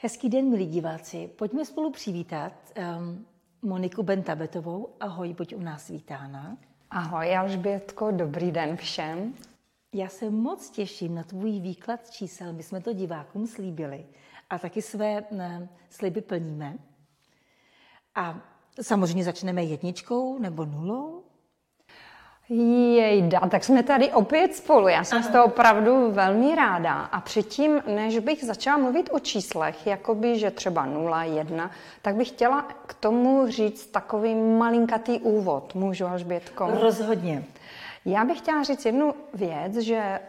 Hezký den, milí diváci. Pojďme spolu přivítat um, Moniku Bentabetovou. Ahoj, buď u nás vítána. Ahoj, Alžbětko, dobrý den všem. Já se moc těším na tvůj výklad čísel. My jsme to divákům slíbili a taky své ne, sliby plníme. A samozřejmě začneme jedničkou nebo nulou. Jejda, tak jsme tady opět spolu. Já jsem Aha. z toho opravdu velmi ráda. A předtím, než bych začala mluvit o číslech, jakoby, že třeba 0, 1, tak bych chtěla k tomu říct takový malinkatý úvod. Můžu, Alžbětko? Rozhodně. Já bych chtěla říct jednu věc, že eh,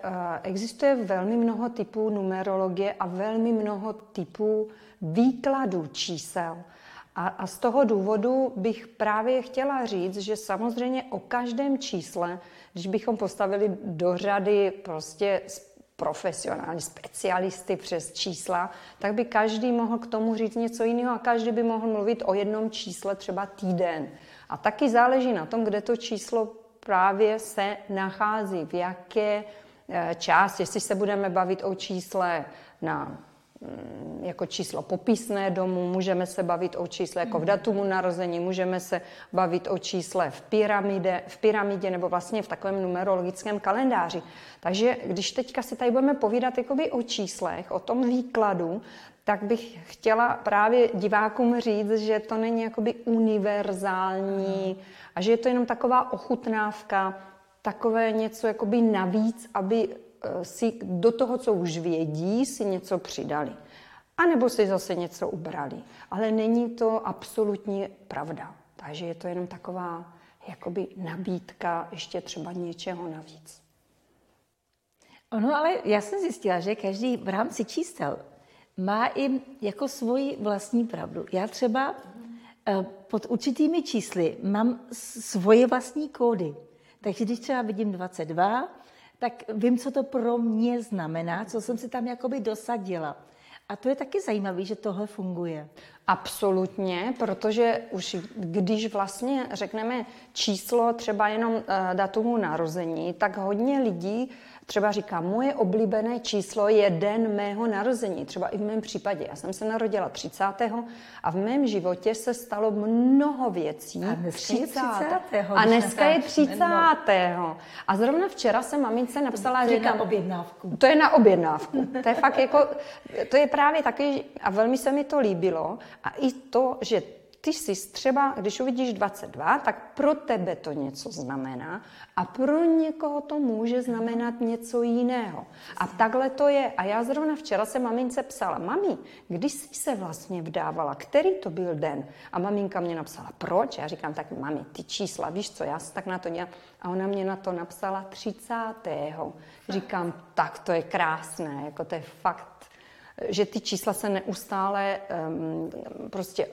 existuje velmi mnoho typů numerologie a velmi mnoho typů výkladů čísel. A, a z toho důvodu bych právě chtěla říct, že samozřejmě o každém čísle, když bychom postavili do řady prostě profesionální specialisty přes čísla, tak by každý mohl k tomu říct něco jiného a každý by mohl mluvit o jednom čísle třeba týden. A taky záleží na tom, kde to číslo právě se nachází, v jaké eh, části, jestli se budeme bavit o čísle na jako číslo popisné domu, můžeme se bavit o čísle jako v datumu narození, můžeme se bavit o čísle v pyramide, v pyramidě nebo vlastně v takovém numerologickém kalendáři. Takže když teďka si tady budeme povídat jakoby o číslech, o tom výkladu, tak bych chtěla právě divákům říct, že to není jakoby univerzální a že je to jenom taková ochutnávka, takové něco jakoby navíc, aby si do toho, co už vědí, si něco přidali. A nebo si zase něco ubrali. Ale není to absolutně pravda. Takže je to jenom taková jakoby nabídka ještě třeba něčeho navíc. Ono, ale já jsem zjistila, že každý v rámci čísel má i jako svoji vlastní pravdu. Já třeba eh, pod určitými čísly mám svoje vlastní kódy. Takže když třeba vidím 22, tak vím, co to pro mě znamená, co jsem si tam jakoby dosadila. A to je taky zajímavé, že tohle funguje. Absolutně, protože už když vlastně řekneme číslo třeba jenom uh, datumu narození, tak hodně lidí třeba říká, moje oblíbené číslo je den mého narození. Třeba i v mém případě. Já jsem se narodila 30. a v mém životě se stalo mnoho věcí. A dneska 30. je 30. A dneska je 30. A zrovna včera jsem mamince napsala, to říkám, je na objednávku. To je na objednávku. To je fakt jako, to je právě taky, a velmi se mi to líbilo. A i to, že ty jsi třeba, když uvidíš 22, tak pro tebe to něco znamená a pro někoho to může znamenat něco jiného. A takhle to je. A já zrovna včera se mamince psala, mami, kdy jsi se vlastně vdávala, který to byl den? A maminka mě napsala, proč? Já říkám, tak mami, ty čísla, víš co, já se tak na to dělám. A ona mě na to napsala 30. Říkám, tak to je krásné, jako to je fakt že ty čísla se neustále um, prostě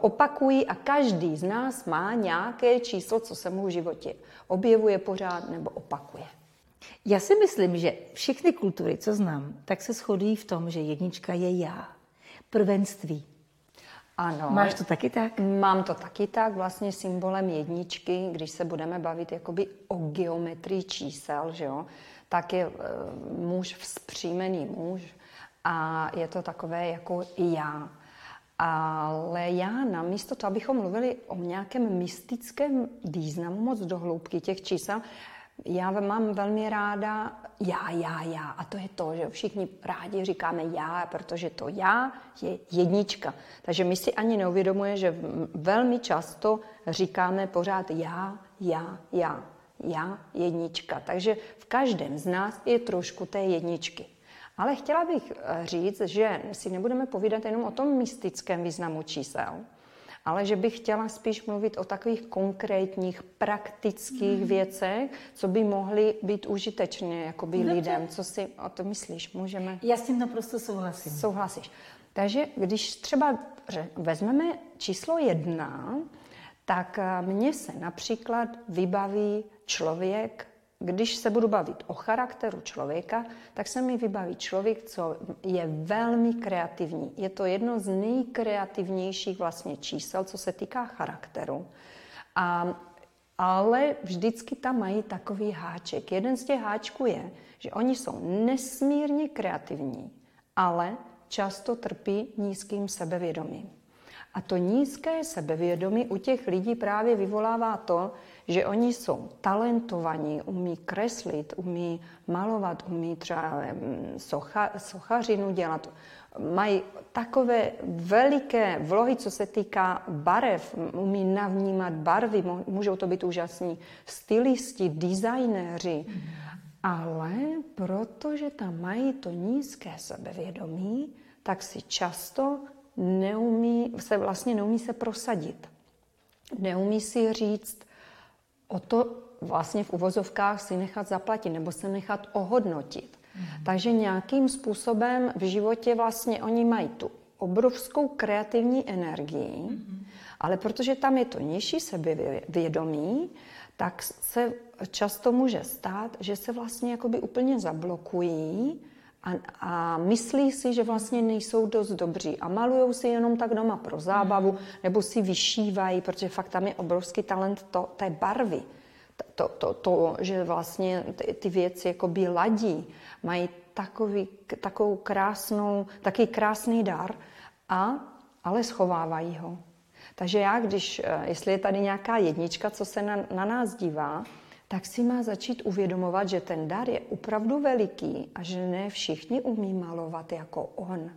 opakují a každý z nás má nějaké číslo, co se mu v životě objevuje pořád nebo opakuje. Já si myslím, že všechny kultury, co znám, tak se shodují v tom, že jednička je já. Prvenství. Ano. Máš to taky tak? Mám to taky tak. Vlastně symbolem jedničky, když se budeme bavit jakoby o geometrii čísel, že jo, tak je uh, muž vzpřímený muž a je to takové jako já. Ale já namísto toho, abychom mluvili o nějakém mystickém významu moc do hloubky těch čísel, já mám velmi ráda já, já, já. A to je to, že všichni rádi říkáme já, protože to já je jednička. Takže my si ani neuvědomuje, že velmi často říkáme pořád já, já, já. Já jednička. Takže v každém z nás je trošku té jedničky. Ale chtěla bych eh, říct, že si nebudeme povídat jenom o tom mystickém významu čísel, ale že bych chtěla spíš mluvit o takových konkrétních, praktických hmm. věcech, co by mohly být užitečné jakoby Dobře. lidem. Co si o to myslíš? Můžeme? Já s tím naprosto souhlasím. Souhlasíš. Takže když třeba vezmeme číslo jedna, tak eh, mně se například vybaví člověk když se budu bavit o charakteru člověka, tak se mi vybaví člověk, co je velmi kreativní. Je to jedno z nejkreativnějších vlastně čísel, co se týká charakteru. A, ale vždycky tam mají takový háček. Jeden z těch háčků je, že oni jsou nesmírně kreativní, ale často trpí nízkým sebevědomím. A to nízké sebevědomí u těch lidí právě vyvolává to, že oni jsou talentovaní, umí kreslit, umí malovat, umí třeba socha, sochařinu dělat, mají takové veliké vlohy, co se týká barev, umí navnímat barvy, můžou to být úžasní stylisti, designéři, ale protože tam mají to nízké sebevědomí, tak si často neumí, se vlastně neumí se prosadit. Neumí si říct, o to vlastně v uvozovkách si nechat zaplatit nebo se nechat ohodnotit. Mm. Takže nějakým způsobem v životě vlastně oni mají tu obrovskou kreativní energii, mm. ale protože tam je to nižší sebevědomí, tak se často může stát, že se vlastně jakoby úplně zablokují a, a myslí si, že vlastně nejsou dost dobří a malujou si jenom tak doma pro zábavu mm. nebo si vyšívají, protože fakt tam je obrovský talent to, té barvy. To, to, to, že vlastně ty, ty věci jakoby ladí, mají takový, takovou krásnou, taky krásný dar, a, ale schovávají ho. Takže já, když, eh, jestli je tady nějaká jednička, co se na, na nás dívá, tak si má začít uvědomovat, že ten dar je opravdu veliký a že ne všichni umí malovat jako on.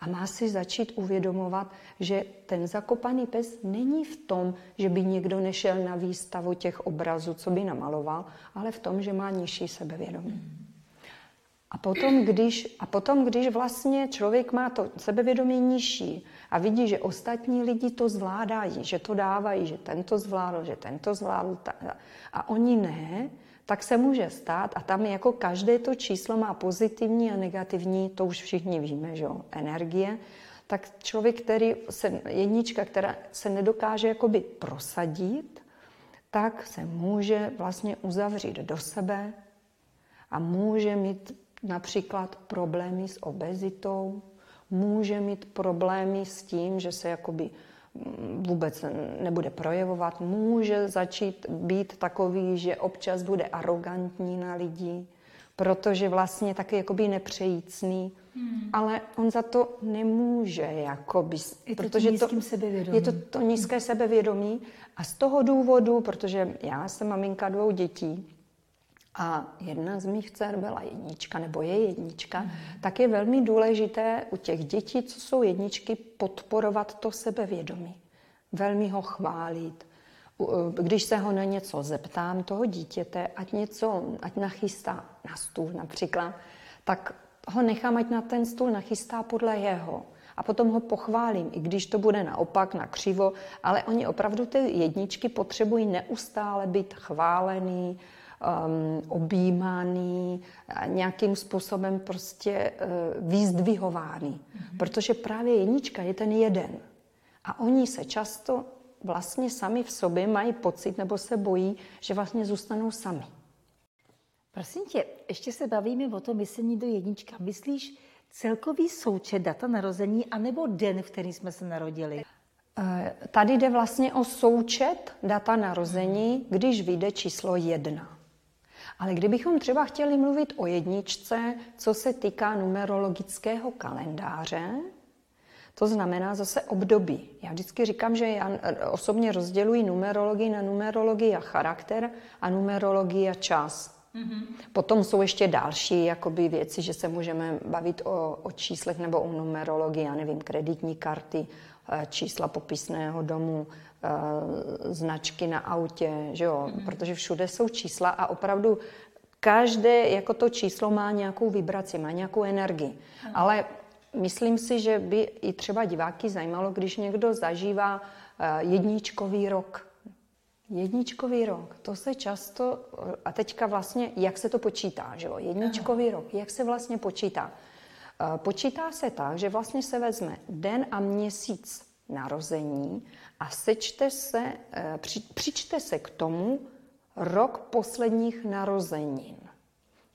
A má si začít uvědomovat, že ten zakopaný pes není v tom, že by někdo nešel na výstavu těch obrazů, co by namaloval, ale v tom, že má nižší sebevědomí. A potom, když, a potom, když vlastně člověk má to sebevědomí nižší a vidí, že ostatní lidi to zvládají, že to dávají, že tento zvládl, že tento zvládl a oni ne, tak se může stát, a tam jako každé to číslo má pozitivní a negativní, to už všichni víme, že jo, energie, tak člověk, který se, jednička, která se nedokáže jakoby prosadit, tak se může vlastně uzavřít do sebe a může mít například problémy s obezitou, může mít problémy s tím, že se jakoby vůbec nebude projevovat, může začít být takový, že občas bude arrogantní na lidi, protože vlastně taky jakoby nepřejícný, hmm. ale on za to nemůže, jakoby, je to protože to, sebevědomí. je to to nízké sebevědomí a z toho důvodu, protože já jsem maminka dvou dětí, a jedna z mých dcer byla jednička, nebo je jednička, mm. tak je velmi důležité u těch dětí, co jsou jedničky, podporovat to sebevědomí. Velmi ho chválit. Když se ho na něco zeptám, toho dítěte, ať něco, ať nachystá na stůl například, tak ho nechám, ať na ten stůl nachystá podle jeho. A potom ho pochválím, i když to bude naopak, na křivo, ale oni opravdu ty jedničky potřebují neustále být chválený, um, objímaný, nějakým způsobem prostě uh, vyzdvihovány. Mm-hmm. Protože právě jednička je ten jeden. A oni se často vlastně sami v sobě mají pocit nebo se bojí, že vlastně zůstanou sami. Prosím tě, ještě se bavíme o tom myslení do jednička. Myslíš celkový součet data narození anebo den, v který jsme se narodili? Eh, tady jde vlastně o součet data narození, když vyjde číslo jedna. Ale kdybychom třeba chtěli mluvit o jedničce, co se týká numerologického kalendáře, to znamená zase období. Já vždycky říkám, že já osobně rozděluji numerologii na numerologii a charakter a numerologii a čas. Mm-hmm. Potom jsou ještě další jakoby, věci, že se můžeme bavit o, o číslech nebo o numerologii, já nevím, kreditní karty, eh, čísla popisného domu, Eh, značky na autě, že jo? Mm. protože všude jsou čísla a opravdu každé jako to číslo má nějakou vibraci, má nějakou energii. Mm. Ale myslím si, že by i třeba diváky zajímalo, když někdo zažívá eh, jedničkový rok. Jedničkový rok, to se často, a teďka vlastně, jak se to počítá, že jo? Jedničkový rok, jak se vlastně počítá? Eh, počítá se tak, že vlastně se vezme den a měsíc narození a sečte se, eh, při, přičte se k tomu rok posledních narozenin.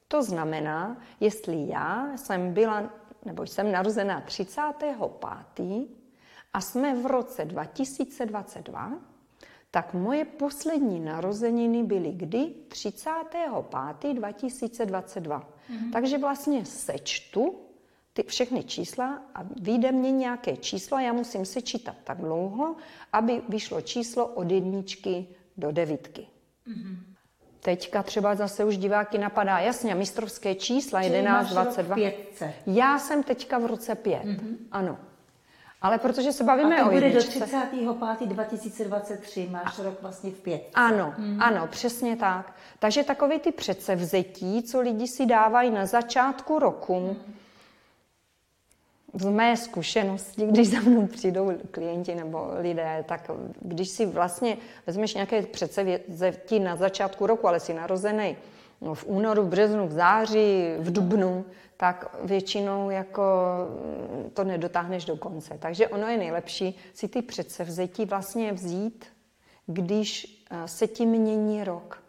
To znamená, jestli já jsem byla, nebo jsem narozená 35. a jsme v roce 2022, tak moje poslední narozeniny byly kdy? 35. 2022. Mm-hmm. Takže vlastně sečtu ty všechny čísla a vyjde mě nějaké číslo já musím sečítat tak dlouho, aby vyšlo číslo od jedničky do devítky. Mm-hmm. Teďka třeba zase už diváky napadá, jasně, mistrovské čísla, Čili 11, 22. Já jsem teďka v roce 5, mm-hmm. ano. Ale protože se bavíme a to o bude jedničce. do 35. 2023, máš a... rok vlastně v pět. Ano, mm. ano, přesně tak. Takže takové ty předsevzetí, co lidi si dávají na začátku roku, mm. Z mé zkušenosti, když za mnou přijdou klienti nebo lidé, tak když si vlastně vezmeš nějaké předsevzetí na začátku roku, ale si narozený no, v únoru, v březnu, v září, v dubnu, tak většinou jako mm, to nedotáhneš do konce. Takže ono je nejlepší si ty předsevzetí vlastně vzít, když eh, se ti mění rok.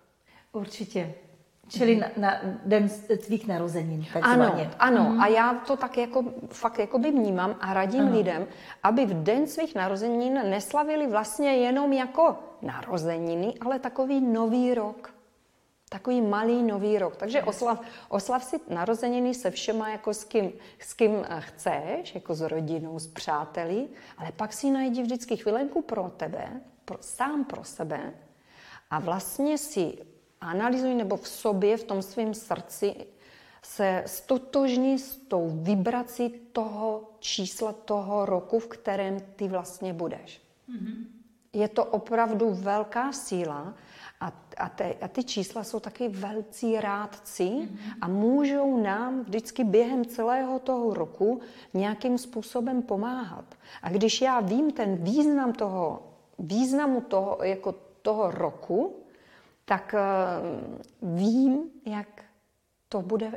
Určitě. Čili na, na den tvých narozenin, takzvaně. Ano, ano. Mm. A já to tak jako, fakt jako by vnímám a radím ano. lidem, aby v den svých narozenin neslavili vlastně jenom jako narozeniny, ale takový nový rok. Takový malý nový rok. Takže oslav, oslav si narozeniny se všema, jako s kým, s kým eh, chceš, jako s rodinou, s přáteli, ale pak si najdi vždycky chvilenku pro tebe, pro, sám pro sebe a vlastně si analyzuj nebo v sobě, v tom svém srdci se stotožní s tou vibrací toho čísla, toho roku, v kterém ty vlastně budeš. Mm-hmm. Je to opravdu velká síla a, a, te, a ty čísla jsou taky velcí rádci mm-hmm. a můžou nám vždycky během celého toho roku nějakým způsobem pomáhat. A když já vím ten význam toho, významu toho, jako toho roku, tak uh, vím, jak to bude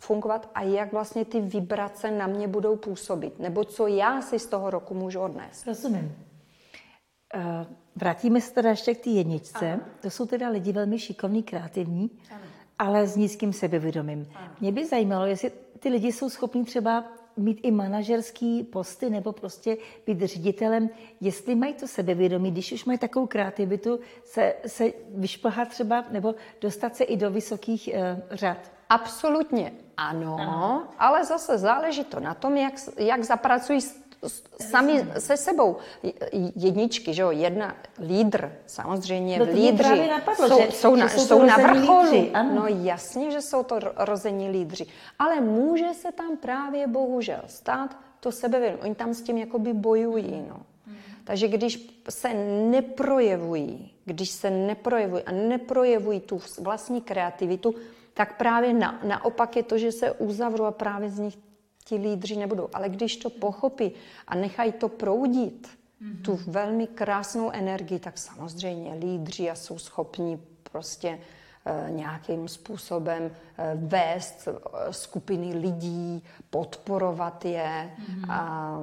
fungovat a jak vlastně ty vibrace na mě budou působit, nebo co já si z toho roku můžu odnést. Rozumím. Uh Vrátíme se teda ještě k té jedničce. Ano. To jsou teda lidi velmi šikovní, kreativní, ano. ale s nízkým sebevědomím. Ano. Mě by zajímalo, jestli ty lidi jsou schopní třeba mít i manažerský posty nebo prostě být ředitelem, jestli mají to sebevědomí, když už mají takovou kreativitu, se, se vyšplhat třeba nebo dostat se i do vysokých uh, řad. Absolutně ano, ano, ale zase záleží to na tom, jak, jak zapracují sami se sebou. Jedničky, že jo, jedna lídr, samozřejmě no lídři napadlo, jsou, že, jsou, na, že jsou, jsou na vrcholu. Lídři, no jasně, že jsou to rození lídři. Ale může se tam právě bohužel stát to sebevědomí. Oni tam s tím jakoby bojují, no. Takže když se neprojevují, když se neprojevují a neprojevují tu vlastní kreativitu, tak právě na, naopak je to, že se uzavřou a právě z nich ti lídři nebudou. Ale když to pochopí a nechají to proudit, mm-hmm. tu velmi krásnou energii, tak samozřejmě lídři a jsou schopni prostě e, nějakým způsobem e, vést e, skupiny lidí, podporovat je mm-hmm. a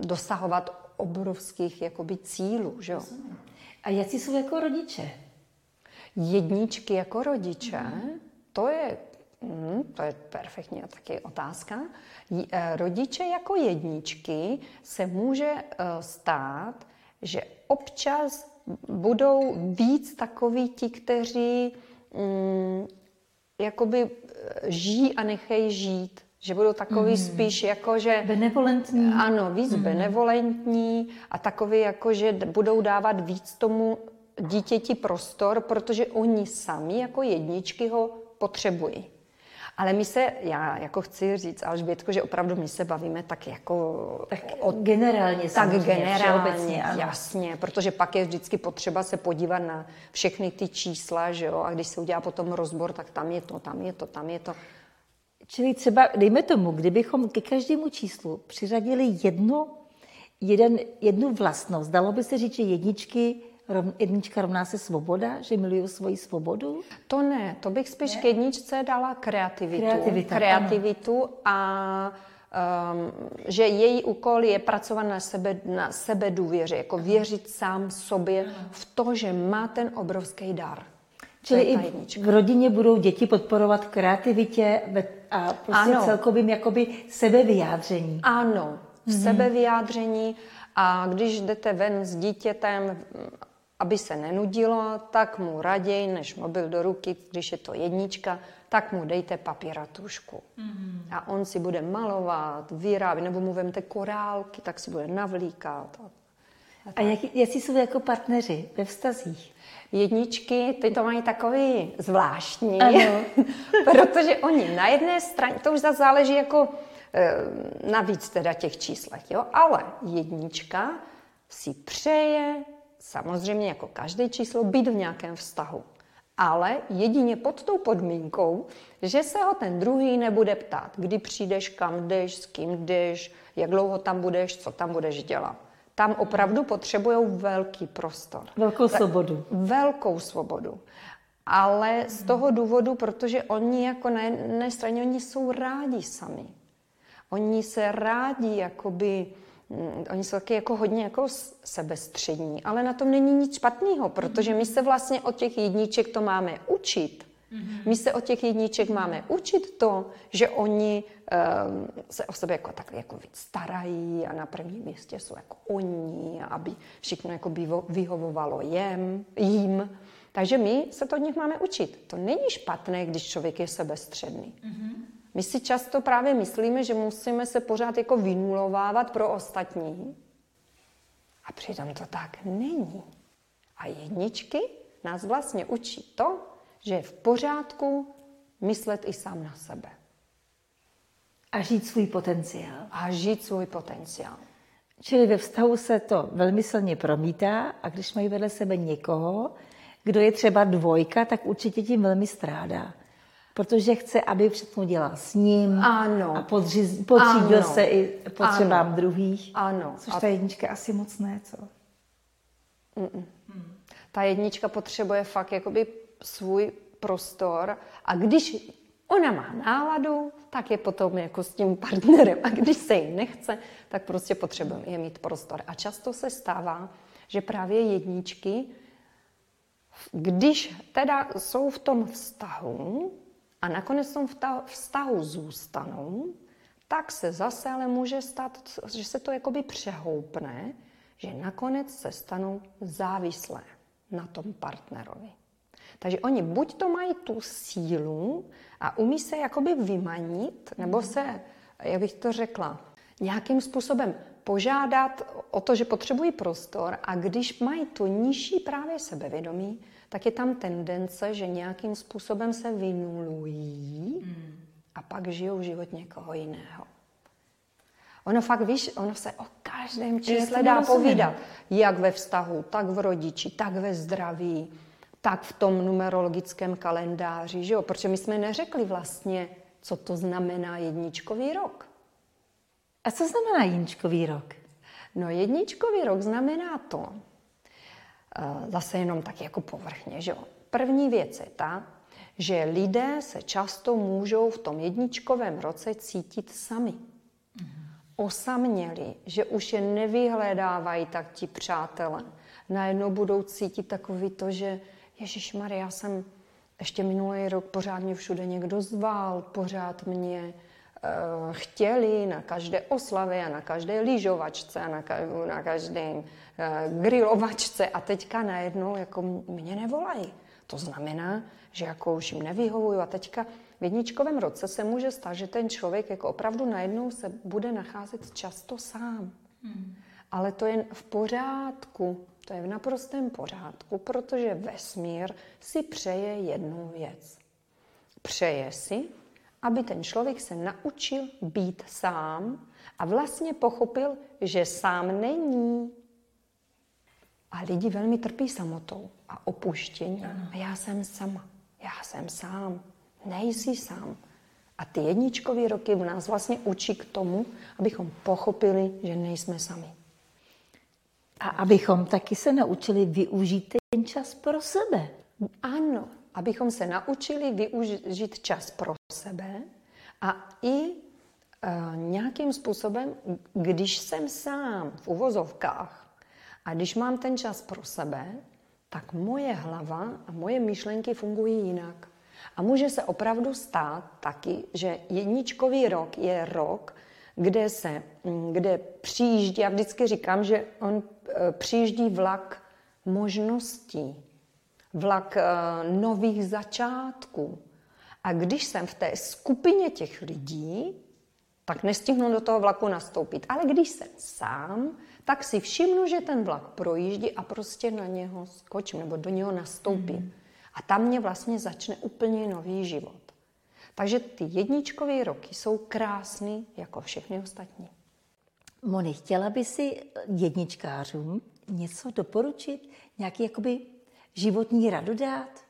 dosahovat obrovských jakoby, cílů. Že? A jaký jsou jako rodiče? Jedničky jako rodiče, mm-hmm. to je Hmm, to je perfektní taky otázka. Eh, rodiče jako jedničky se může eh, stát, že občas budou víc takoví ti, kteří mm, jakoby eh, žijí a nechají žít. Že budou takový mm. spíš jako, že... Benevolentní. Ano, víc mm. benevolentní a takový jako, že budou dávat víc tomu dítěti prostor, protože oni sami jako jedničky ho potřebují. Ale my se, já jako chci říct, Alžbětko, že opravdu my se bavíme tak jako... Tak od, generálně Tak generálně, ano. jasně, protože pak je vždycky potřeba se podívat na všechny ty čísla, že jo, a když se udělá potom rozbor, tak tam je to, tam je to, tam je to. Čili třeba, dejme tomu, kdybychom ke každému číslu přiřadili jedno, jeden, jednu vlastnost, dalo by se říct, že jedničky jednička rovná se svoboda, že miluju svoji svobodu? To ne, to bych spíš ne? k jedničce dala kreativitu. Kreativita, kreativitu a um, že její úkol je pracovat na sebe, na sebe důvěře, jako věřit sám sobě v to, že má ten obrovský dar. Čili i v rodině budou děti podporovat kreativitě a prostě ano. celkovým jakoby sebevyjádření. Ano, v mm. sebevyjádření a když jdete ven s dítětem aby se nenudilo, tak mu raději, než mobil do ruky, když je to jednička, tak mu dejte papír a tušku. Mm-hmm. A on si bude malovat, vyrábět, nebo mu vemte korálky, tak si bude navlíkat. A, a jak, jaký jsou jako partneři ve vztazích? Jedničky, ty to mají takový zvláštní, ano. protože oni na jedné straně, to už zase záleží jako e, navíc teda těch číslech, jo, ale jednička si přeje samozřejmě jako každé číslo být v nějakém vztahu. Ale jedině pod tou podmínkou, že se ho ten druhý nebude ptát, kdy přijdeš, kam jdeš, s kým jdeš, jak dlouho tam budeš, co tam budeš dělat. Tam opravdu potřebují velký prostor. Velkou svobodu. Velkou svobodu. Ale z toho důvodu, protože oni jako na jedné straně, oni jsou rádi sami. Oni se rádi jakoby oni jsou taky jako hodně jako sebestřední, ale na tom není nic špatného, protože my se vlastně od těch jedniček to máme učit. My se od těch jedniček máme učit to, že oni um, se o sebe jako takhle jako víc starají a na prvním místě jsou jako oni, aby všechno jako vyhovovalo jem, jim. Takže my se to od nich máme učit. To není špatné, když člověk je sebestředný. Mm-hmm. My si často právě myslíme, že musíme se pořád jako vynulovávat pro ostatní. A přitom to tak není. A jedničky nás vlastně učí to, že je v pořádku myslet i sám na sebe. A žít svůj potenciál. A žít svůj potenciál. Čili ve vztahu se to velmi silně promítá a když mají vedle sebe někoho, kdo je třeba dvojka, tak určitě tím velmi strádá protože chce, aby všechno dělal s ním ano. a podříz, podřídil ano. se i potřebám ano. druhých. Ano. Což a... ta jednička asi moc ne, co? Mm-mm. Hmm. Ta jednička potřebuje fakt jakoby svůj prostor a když ona má náladu, tak je potom jako s tím partnerem a když se jí nechce, tak prostě potřebujeme je mít prostor. A často se stává, že právě jedničky, když teda jsou v tom vztahu, a nakonec v tom vztahu zůstanou, tak se zase ale může stát, že se to jakoby přehoupne, že nakonec se stanou závislé na tom partnerovi. Takže oni buď to mají tu sílu a umí se jakoby vymanit, nebo se, jak bych to řekla, nějakým způsobem požádat o to, že potřebují prostor a když mají tu nižší právě sebevědomí, tak je tam tendence, že nějakým způsobem se vynulují mm. a pak žijou život někoho jiného. Ono fakt, víš, ono se o každém čísle dá povídat. Jak ve vztahu, tak v rodiči, tak ve zdraví, tak v tom numerologickém kalendáři, že jo? Protože my jsme neřekli vlastně, co to znamená jedničkový rok. A co znamená jedničkový rok? No jedničkový rok znamená to, zase jenom tak jako povrchně. Že jo? První věc je ta, že lidé se často můžou v tom jedničkovém roce cítit sami. Osaměli, že už je nevyhledávají tak ti přátelé. Najednou budou cítit takový to, že Ježíš Maria, já jsem ještě minulý rok pořád mě všude někdo zval, pořád mě chtěli na každé oslavě a na každé lyžovačce a na, ka- na každém Eh, grilovačce a teďka najednou jako mě nevolají. To znamená, že jako už jim nevyhovuju a teďka v jedničkovém roce se může stát, že ten člověk jako opravdu najednou se bude nacházet často sám. Hmm. Ale to je v pořádku, to je v naprostém pořádku, protože vesmír si přeje jednu věc. Přeje si, aby ten člověk se naučil být sám a vlastně pochopil, že sám není, a lidi velmi trpí samotou a opuštění. A já jsem sama. Já jsem sám. Nejsi sám. A ty jedničkové roky v nás vlastně učí k tomu, abychom pochopili, že nejsme sami. A abychom taky se naučili využít ten čas pro sebe. Ano, abychom se naučili využít čas pro sebe a i uh, nějakým způsobem, když jsem sám v uvozovkách, a když mám ten čas pro sebe, tak moje hlava a moje myšlenky fungují jinak. A může se opravdu stát taky, že jedničkový rok je rok, kde se, kde přijíždí, já vždycky říkám, že on e, přijíždí vlak možností, vlak eh, nových začátků. A když jsem v té skupině těch lidí, tak nestihnu do toho vlaku nastoupit. Ale když jsem sám, tak si všimnu, že ten vlak projíždí a prostě na něho skočím nebo do něho nastoupím. Mm. A tam mě vlastně začne úplně nový život. Takže ty jedničkové roky jsou krásný jako všechny ostatní. Moni, chtěla by si jedničkářům něco doporučit? Nějaký jakoby životní radu dát?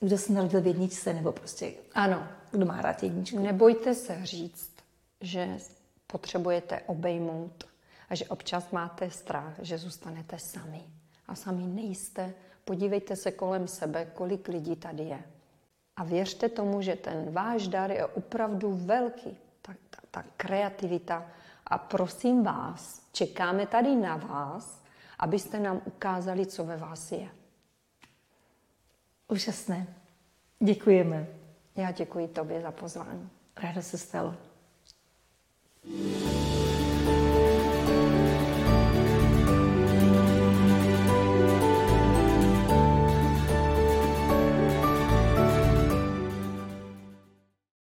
Kdo se narodil v jedničce, nebo prostě ano. kdo má rád jedničku? Nebojte se říct, že potřebujete obejmout a že občas máte strach, že zůstanete sami. A sami nejste. Podívejte se kolem sebe, kolik lidí tady je. A věřte tomu, že ten váš dar je opravdu velký. Ta, ta, ta kreativita. A prosím vás, čekáme tady na vás, abyste nám ukázali, co ve vás je. Úžasné. Děkujeme. Já děkuji tobě za pozvání. Ráda se stalo. Yeah.